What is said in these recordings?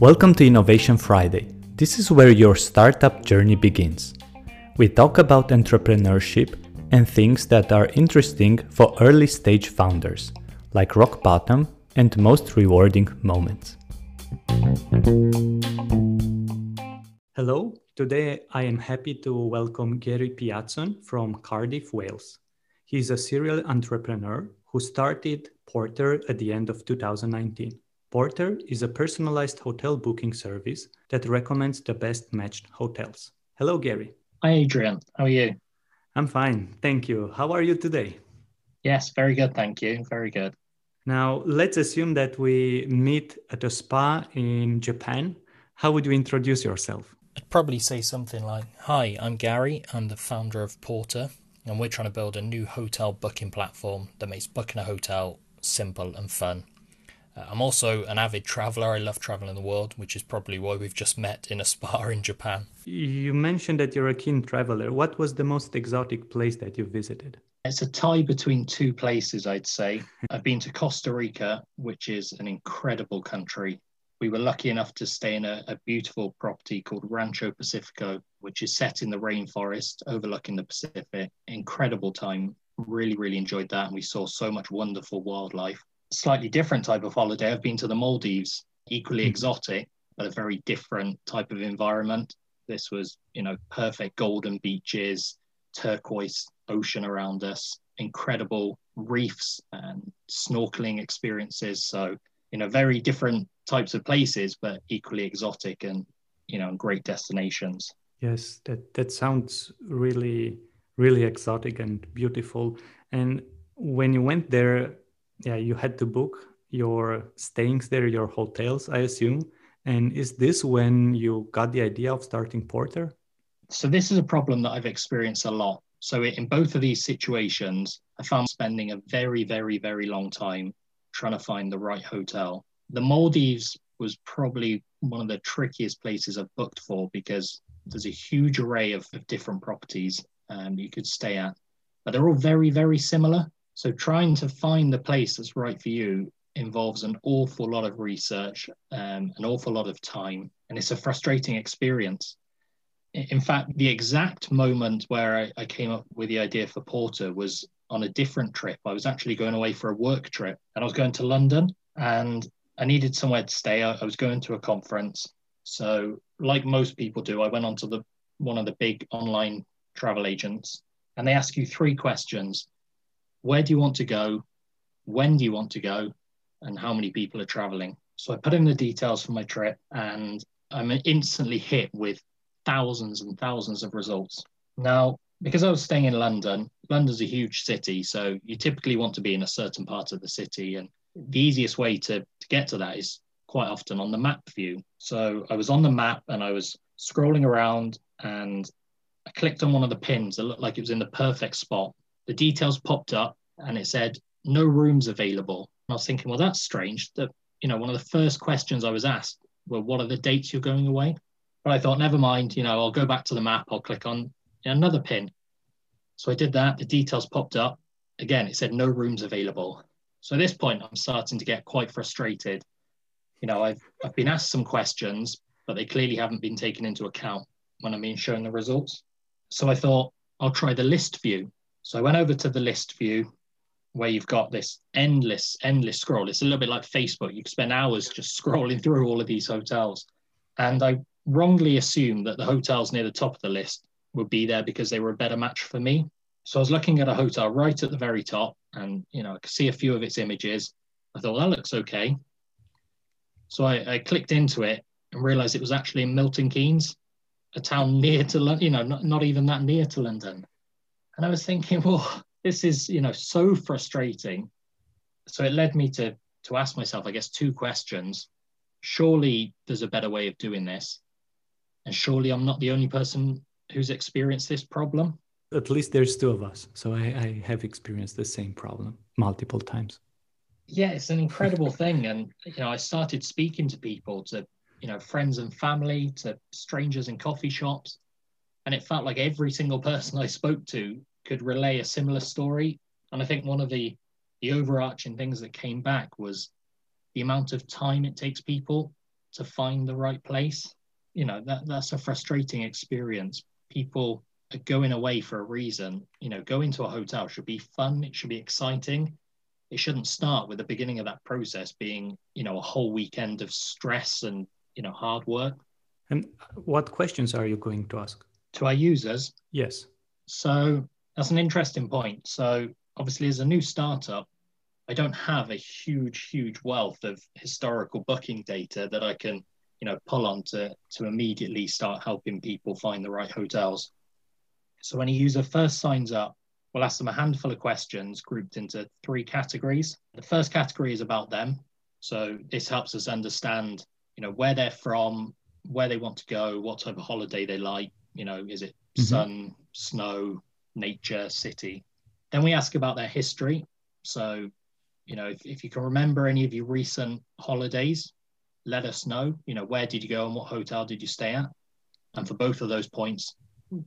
Welcome to Innovation Friday. This is where your startup journey begins. We talk about entrepreneurship and things that are interesting for early stage founders, like rock bottom and most rewarding moments. Hello, today I am happy to welcome Gary Piatson from Cardiff, Wales. He is a serial entrepreneur who started Porter at the end of 2019. Porter is a personalized hotel booking service that recommends the best matched hotels. Hello, Gary. Hi, Adrian. How are you? I'm fine. Thank you. How are you today? Yes, very good. Thank you. Very good. Now, let's assume that we meet at a spa in Japan. How would you introduce yourself? I'd probably say something like Hi, I'm Gary. I'm the founder of Porter, and we're trying to build a new hotel booking platform that makes booking a hotel simple and fun. Uh, I'm also an avid traveler. I love traveling the world, which is probably why we've just met in a spa in Japan. You mentioned that you're a keen traveler. What was the most exotic place that you visited? It's a tie between two places, I'd say. I've been to Costa Rica, which is an incredible country. We were lucky enough to stay in a, a beautiful property called Rancho Pacifico, which is set in the rainforest overlooking the Pacific. Incredible time. Really, really enjoyed that. And we saw so much wonderful wildlife slightly different type of holiday. I've been to the Maldives, equally mm. exotic, but a very different type of environment. This was, you know, perfect golden beaches, turquoise ocean around us, incredible reefs and snorkeling experiences. So, you know, very different types of places, but equally exotic and, you know, great destinations. Yes, that, that sounds really, really exotic and beautiful. And when you went there, yeah, you had to book your stayings there, your hotels, I assume. And is this when you got the idea of starting Porter? So this is a problem that I've experienced a lot. So in both of these situations, I found spending a very, very, very long time trying to find the right hotel. The Maldives was probably one of the trickiest places I've booked for because there's a huge array of, of different properties um, you could stay at, but they're all very, very similar. So trying to find the place that's right for you involves an awful lot of research, um, an awful lot of time, and it's a frustrating experience. In fact, the exact moment where I, I came up with the idea for Porter was on a different trip. I was actually going away for a work trip, and I was going to London, and I needed somewhere to stay. I, I was going to a conference, so like most people do, I went onto the one of the big online travel agents, and they ask you three questions where do you want to go? When do you want to go? And how many people are traveling? So I put in the details for my trip and I'm instantly hit with thousands and thousands of results. Now, because I was staying in London, London's a huge city. So you typically want to be in a certain part of the city. And the easiest way to, to get to that is quite often on the map view. So I was on the map and I was scrolling around and I clicked on one of the pins that looked like it was in the perfect spot the details popped up and it said no rooms available. And I was thinking, well, that's strange. That you know, one of the first questions I was asked were, what are the dates you're going away? But I thought, never mind. You know, I'll go back to the map. I'll click on another pin. So I did that. The details popped up. Again, it said no rooms available. So at this point, I'm starting to get quite frustrated. You know, I've I've been asked some questions, but they clearly haven't been taken into account when I'm being shown the results. So I thought I'll try the list view. So I went over to the list view where you've got this endless, endless scroll. It's a little bit like Facebook. You can spend hours just scrolling through all of these hotels. And I wrongly assumed that the hotels near the top of the list would be there because they were a better match for me. So I was looking at a hotel right at the very top and, you know, I could see a few of its images. I thought, well, that looks okay. So I, I clicked into it and realized it was actually in Milton Keynes, a town near to London, you know, not, not even that near to London. And I was thinking, well, this is, you know, so frustrating. So it led me to to ask myself, I guess, two questions. Surely there's a better way of doing this. And surely I'm not the only person who's experienced this problem. At least there's two of us. So I, I have experienced the same problem multiple times. Yeah, it's an incredible thing. And you know, I started speaking to people, to you know, friends and family, to strangers in coffee shops and it felt like every single person I spoke to could relay a similar story. And I think one of the the overarching things that came back was the amount of time it takes people to find the right place. You know, that, that's a frustrating experience. People are going away for a reason. You know, going to a hotel should be fun, it should be exciting. It shouldn't start with the beginning of that process being, you know, a whole weekend of stress and, you know, hard work. And what questions are you going to ask? To our users? Yes. So that's an interesting point. So obviously, as a new startup, I don't have a huge, huge wealth of historical booking data that I can, you know, pull on to, to immediately start helping people find the right hotels. So when a user first signs up, we'll ask them a handful of questions grouped into three categories. The first category is about them. So this helps us understand, you know, where they're from, where they want to go, what type of holiday they like. You know, is it mm-hmm. sun, snow, nature, city? Then we ask about their history. So, you know, if, if you can remember any of your recent holidays, let us know. You know, where did you go and what hotel did you stay at? And for both of those points,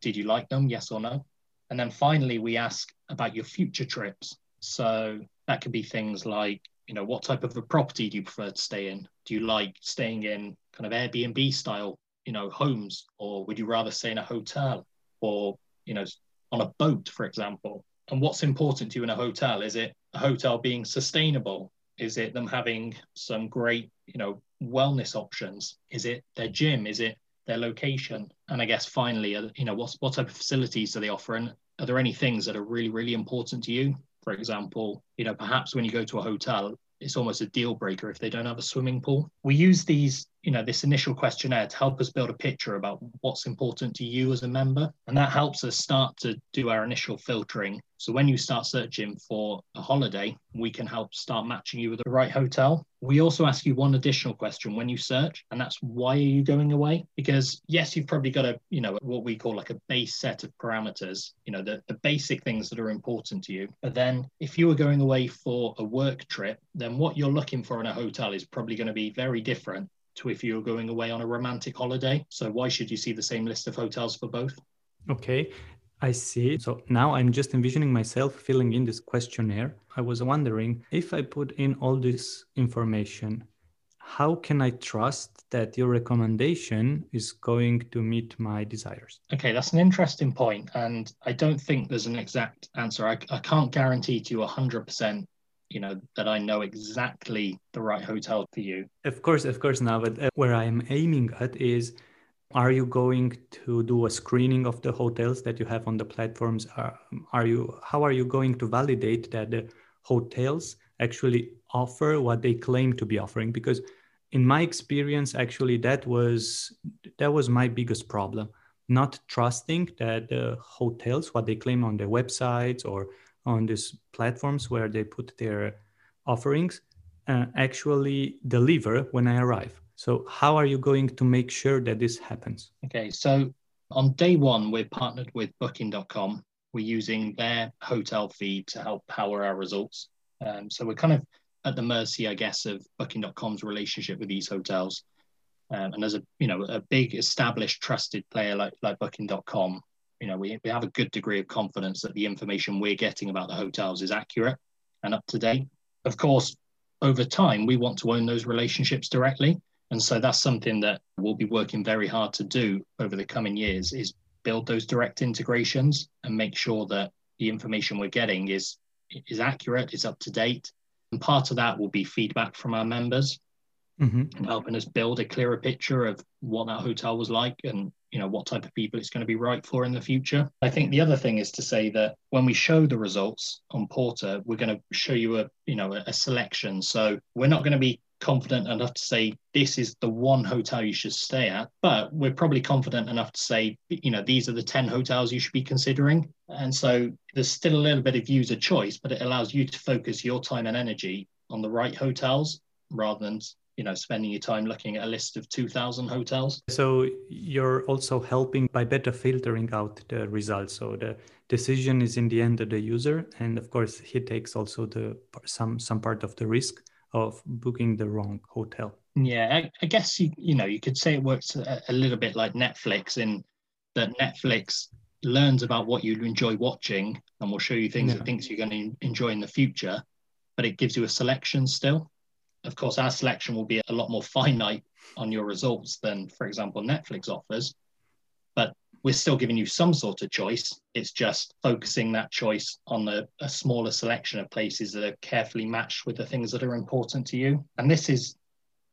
did you like them? Yes or no? And then finally, we ask about your future trips. So that could be things like, you know, what type of a property do you prefer to stay in? Do you like staying in kind of Airbnb style, you know, homes, or would you rather stay in a hotel or, you know, on a boat, for example? And what's important to you in a hotel? Is it a hotel being sustainable? Is it them having some great, you know, wellness options? Is it their gym? Is it their location? And I guess finally, uh, you know, what's what type of facilities do they offer? And are there any things that are really, really important to you? For example, you know, perhaps when you go to a hotel, it's almost a deal breaker if they don't have a swimming pool. We use these, you know, this initial questionnaire to help us build a picture about what's important to you as a member. And that helps us start to do our initial filtering. So when you start searching for a holiday, we can help start matching you with the right hotel. We also ask you one additional question when you search, and that's why are you going away? Because yes, you've probably got a, you know, what we call like a base set of parameters, you know, the, the basic things that are important to you. But then if you were going away for a work trip, then what you're looking for in a hotel is probably going to be very different to if you're going away on a romantic holiday. So why should you see the same list of hotels for both? Okay. I see. So now I'm just envisioning myself filling in this questionnaire. I was wondering if I put in all this information, how can I trust that your recommendation is going to meet my desires? Okay, that's an interesting point, And I don't think there's an exact answer. I, I can't guarantee to you 100% you know that i know exactly the right hotel for you of course of course now but uh, where i'm aiming at is are you going to do a screening of the hotels that you have on the platforms? Are, are you how are you going to validate that the hotels actually offer what they claim to be offering? Because in my experience, actually, that was that was my biggest problem. Not trusting that the hotels, what they claim on their websites or on these platforms where they put their offerings, uh, actually deliver when I arrive. So, how are you going to make sure that this happens? Okay, so on day one, we're partnered with Booking.com. We're using their hotel feed to help power our results. Um, so, we're kind of at the mercy, I guess, of Booking.com's relationship with these hotels. Um, and as a you know a big established trusted player like like Booking.com, you know we, we have a good degree of confidence that the information we're getting about the hotels is accurate and up to date. Of course, over time we want to own those relationships directly. And so that's something that we'll be working very hard to do over the coming years is build those direct integrations and make sure that the information we're getting is is accurate, is up to date. And part of that will be feedback from our members mm-hmm. and helping us build a clearer picture of what that hotel was like and you know what type of people it's going to be right for in the future. I think the other thing is to say that when we show the results on Porter, we're going to show you a you know a selection. So we're not going to be confident enough to say this is the one hotel you should stay at, but we're probably confident enough to say, you know, these are the 10 hotels you should be considering. And so there's still a little bit of user choice, but it allows you to focus your time and energy on the right hotels rather than you know spending your time looking at a list of 2000 hotels. So you're also helping by better filtering out the results. So the decision is in the end of the user and of course he takes also the some some part of the risk of booking the wrong hotel. Yeah, I, I guess you you know you could say it works a, a, little bit like Netflix in that Netflix learns about what you enjoy watching and will show you things yeah. it thinks you're going to enjoy in the future. but it gives you a selection still. Of course, our selection will be a lot more finite on your results than, for example, Netflix offers, we're still giving you some sort of choice. It's just focusing that choice on a, smaller selection of places that are carefully matched with the things that are important to you. And this is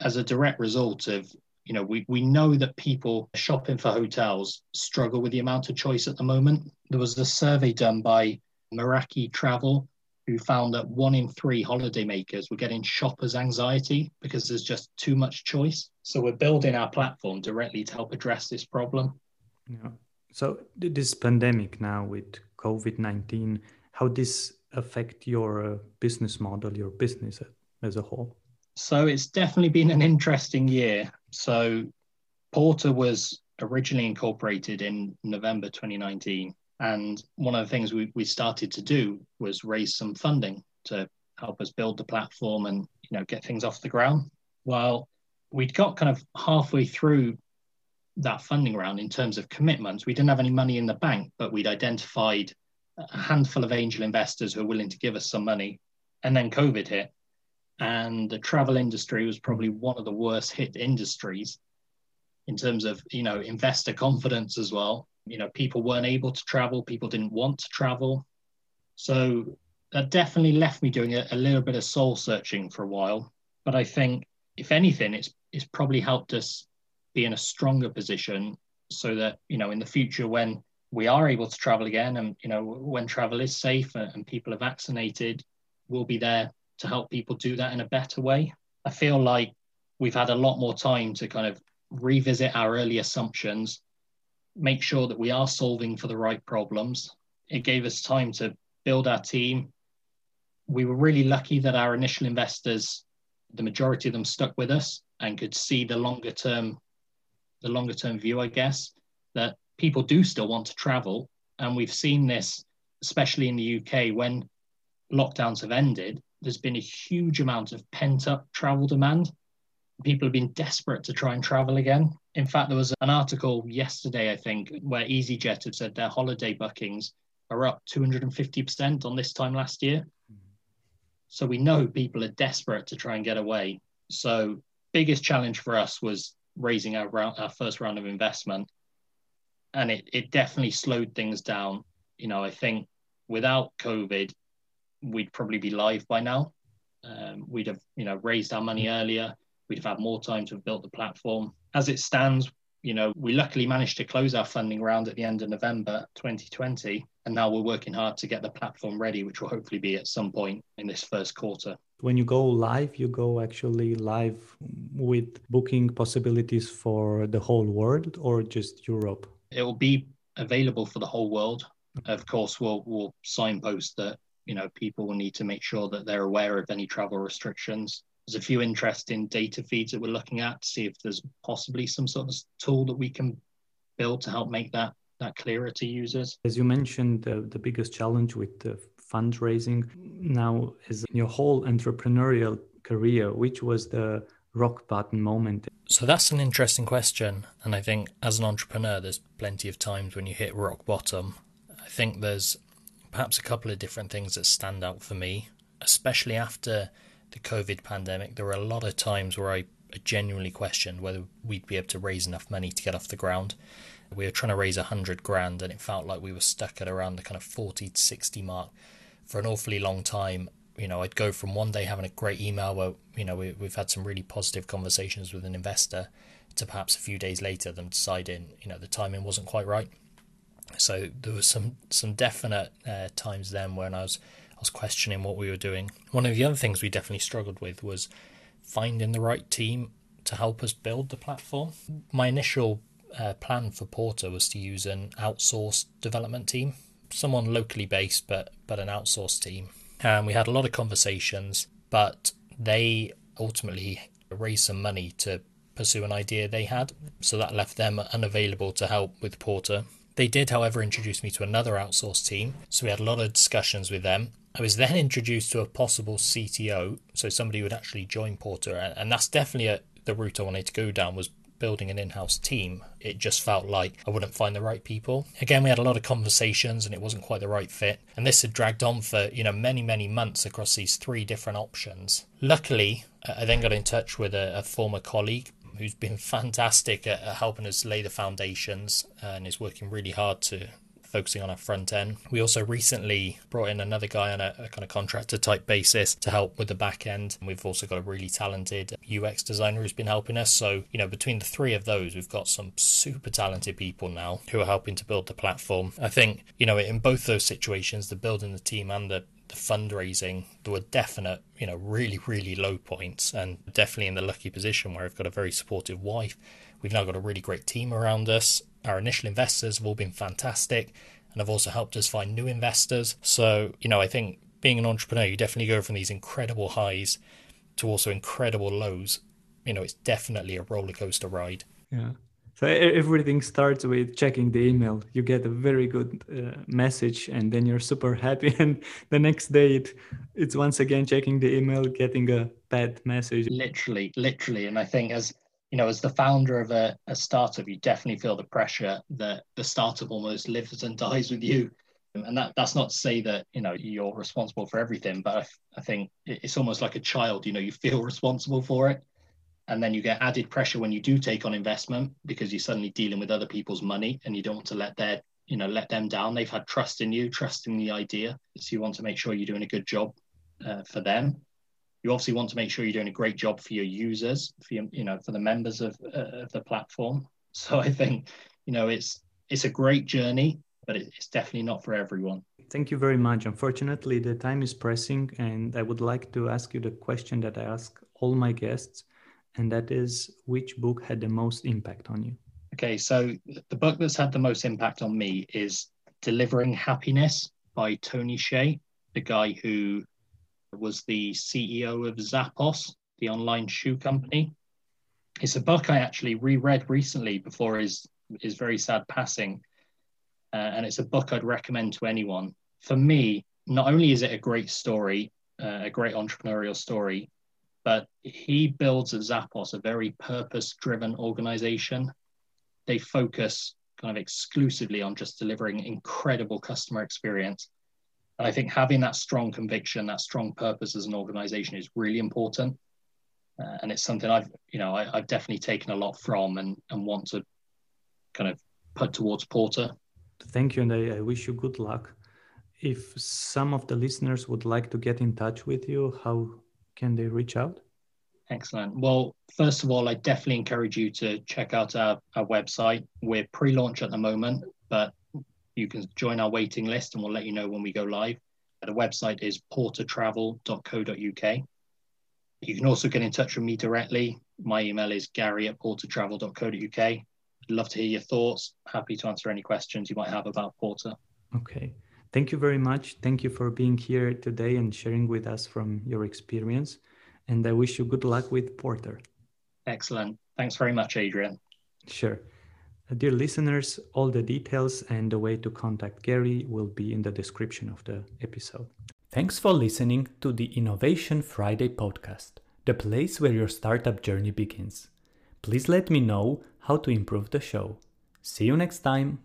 as a direct result of you know we, we know that people shopping for hotels struggle with the amount of choice at the moment there was a survey done by meraki travel who found that one in three holidaymakers were getting shoppers anxiety because there's just too much choice so we're building our platform directly to help address this problem yeah so this pandemic now with covid-19 how this affect your uh, business model your business as a whole so it's definitely been an interesting year. So Porter was originally incorporated in November 2019. And one of the things we, we started to do was raise some funding to help us build the platform and you know get things off the ground. Well, we'd got kind of halfway through that funding round in terms of commitments. We didn't have any money in the bank, but we'd identified a handful of angel investors who were willing to give us some money. And then COVID hit and the travel industry was probably one of the worst hit industries in terms of you know investor confidence as well you know people weren't able to travel people didn't want to travel so that definitely left me doing a, a little bit of soul searching for a while but i think if anything it's it's probably helped us be in a stronger position so that you know in the future when we are able to travel again and you know when travel is safe and, people are vaccinated we'll be there to help people do that in a better way. I feel like we've had a lot more time to kind of revisit our early assumptions, make sure that we are solving for the right problems. It gave us time to build our team. We were really lucky that our initial investors, the majority of them stuck with us and could see the longer term, the longer term view, I guess, that people do still want to travel. And we've seen this, especially in the UK, when lockdowns have ended, there's been a huge amount of pent up travel demand. People have been desperate to try and travel again. In fact, there was an article yesterday, I think, where EasyJet had said their holiday bookings are up 250% on this time last year. So we know people are desperate to try and get away. So biggest challenge for us was raising our round, our first round of investment, and it it definitely slowed things down. You know, I think without COVID, we'd probably be live by now. Um, we'd have, you know, raised our money earlier. We'd have had more time to have built the platform. As it stands, you know, we luckily managed to close our funding round at the end of November 2020, and now we're working hard to get the platform ready, which will hopefully be at some point in this first quarter. When you go live, you go actually live with booking possibilities for the whole world or just Europe? It will be available for the whole world. Of course, we'll we'll signpost that you know, people will need to make sure that they're aware of any travel restrictions. There's a few interesting data feeds that we're looking at to see if there's possibly some sort of tool that we can build to help make that that clearer to users. As you mentioned, uh, the biggest challenge with the fundraising now is in your whole entrepreneurial career, which was the rock bottom moment? So that's an interesting question. And I think as an entrepreneur, there's plenty of times when you hit rock bottom. I think there's perhaps a couple of different things that stand out for me, especially after the COVID pandemic. There were a lot of times where I genuinely questioned whether we'd be able to raise enough money to get off the ground. We were trying to raise a hundred grand, and it felt like we were stuck at around the kind of forty to sixty mark for an awfully long time. You know, I'd go from one day having a great email where you know we, we've had some really positive conversations with an investor, to perhaps a few days later them deciding you know the timing wasn't quite right so there was some some definite uh, times then when I was I was questioning what we were doing. One of the other things we definitely struggled with was finding the right team to help us build the platform. My initial uh, plan for Porter was to use an outsourced development team, someone locally based, but but an outsourced team. And we had a lot of conversations, but they ultimately raised some money to pursue an idea they had, so that left them unavailable to help with Porter. They did, however, introduce me to another outsourced team, so we had a lot of discussions with them. I was then introduced to a possible CTO, so somebody would actually join Porter, and that's definitely a, the route I wanted to go down was building an in house team, it just felt like I wouldn't find the right people. Again, we had a lot of conversations and it wasn't quite the right fit. And this had dragged on for, you know, many, many months across these three different options. Luckily, uh, I then got in touch with a, a former colleague who's been fantastic at, helping us lay the foundations uh, and is working really hard to focusing on our front end. We also recently brought in another guy on a, a, kind of contractor type basis to help with the back end. We've also got a really talented UX designer who's been helping us. So, you know, between the three of those, we've got some super talented people now who are helping to build the platform. I think, you know, in both those situations, the building the team and the the fundraising, there were definite, you know, really, really low points, and definitely in the lucky position where I've got a very supportive wife. We've now got a really great team around us, our initial investors have all been fantastic and have also helped us find new investors. So, you know, I think being an entrepreneur, you definitely go from these incredible highs to also incredible lows. You know, it's definitely a roller coaster ride. Yeah. So everything starts with checking the email. You get a very good uh, message, and then you're super happy. And the next day, it, it's once again checking the email, getting a bad message. Literally, literally. And I think as you know, as the founder of a, a startup, you definitely feel the pressure that the startup almost lives and dies with you. And that, that's not to say that, you know, you're responsible for everything, but I, I think it's almost like a child, you know, you feel responsible for it. And then you get added pressure when you do take on investment because you're suddenly dealing with other people's money and you don't want to let their, you know, let them down. They've had trust in you, trust in the idea. So you want to make sure you're doing a good job uh, for them you obviously want to make sure you're doing a great job for your users, for your, you know, for the members of, uh, of the platform. So I think, you know, it's it's a great journey, but it's definitely not for everyone. Thank you very much. Unfortunately, the time is pressing, and I would like to ask you the question that I ask all my guests, and that is, which book had the most impact on you? Okay, so the book that's had the most impact on me is Delivering Happiness by Tony Hsieh, the guy who was the CEO of Zappos, the online shoe company. It's a book I actually reread recently before his his very sad passing, uh, and it's a book I'd recommend to anyone. For me, not only is it a great story, uh, a great entrepreneurial story, but he builds at Zappos a very purpose-driven organization. They focus kind of exclusively on just delivering incredible customer experience and I think having that strong conviction, that strong purpose as an organization is really important. Uh, and it's something I've, you know, I, have definitely taken a lot from and, and want to kind of put towards Porter. Thank you. And I, I wish you good luck. If some of the listeners would like to get in touch with you, how can they reach out? Excellent. Well, first of all, I definitely encourage you to check out our, our website. We're pre launch at the moment, but you can join our waiting list and we'll let you know when we go live. The website is portertravel.co.uk. You can also get in touch with me directly. My email is gary at portertravel.co.uk. I'd love to hear your thoughts. Happy to answer any questions you might have about Porter. Okay. Thank you very much. Thank you for being here today and sharing with us from your experience. And I wish you good luck with Porter. Excellent. Thanks very much, Adrian. Sure. Dear listeners, all the details and the way to contact Gary will be in the description of the episode. Thanks for listening to the Innovation Friday podcast, the place where your startup journey begins. Please let me know how to improve the show. See you next time.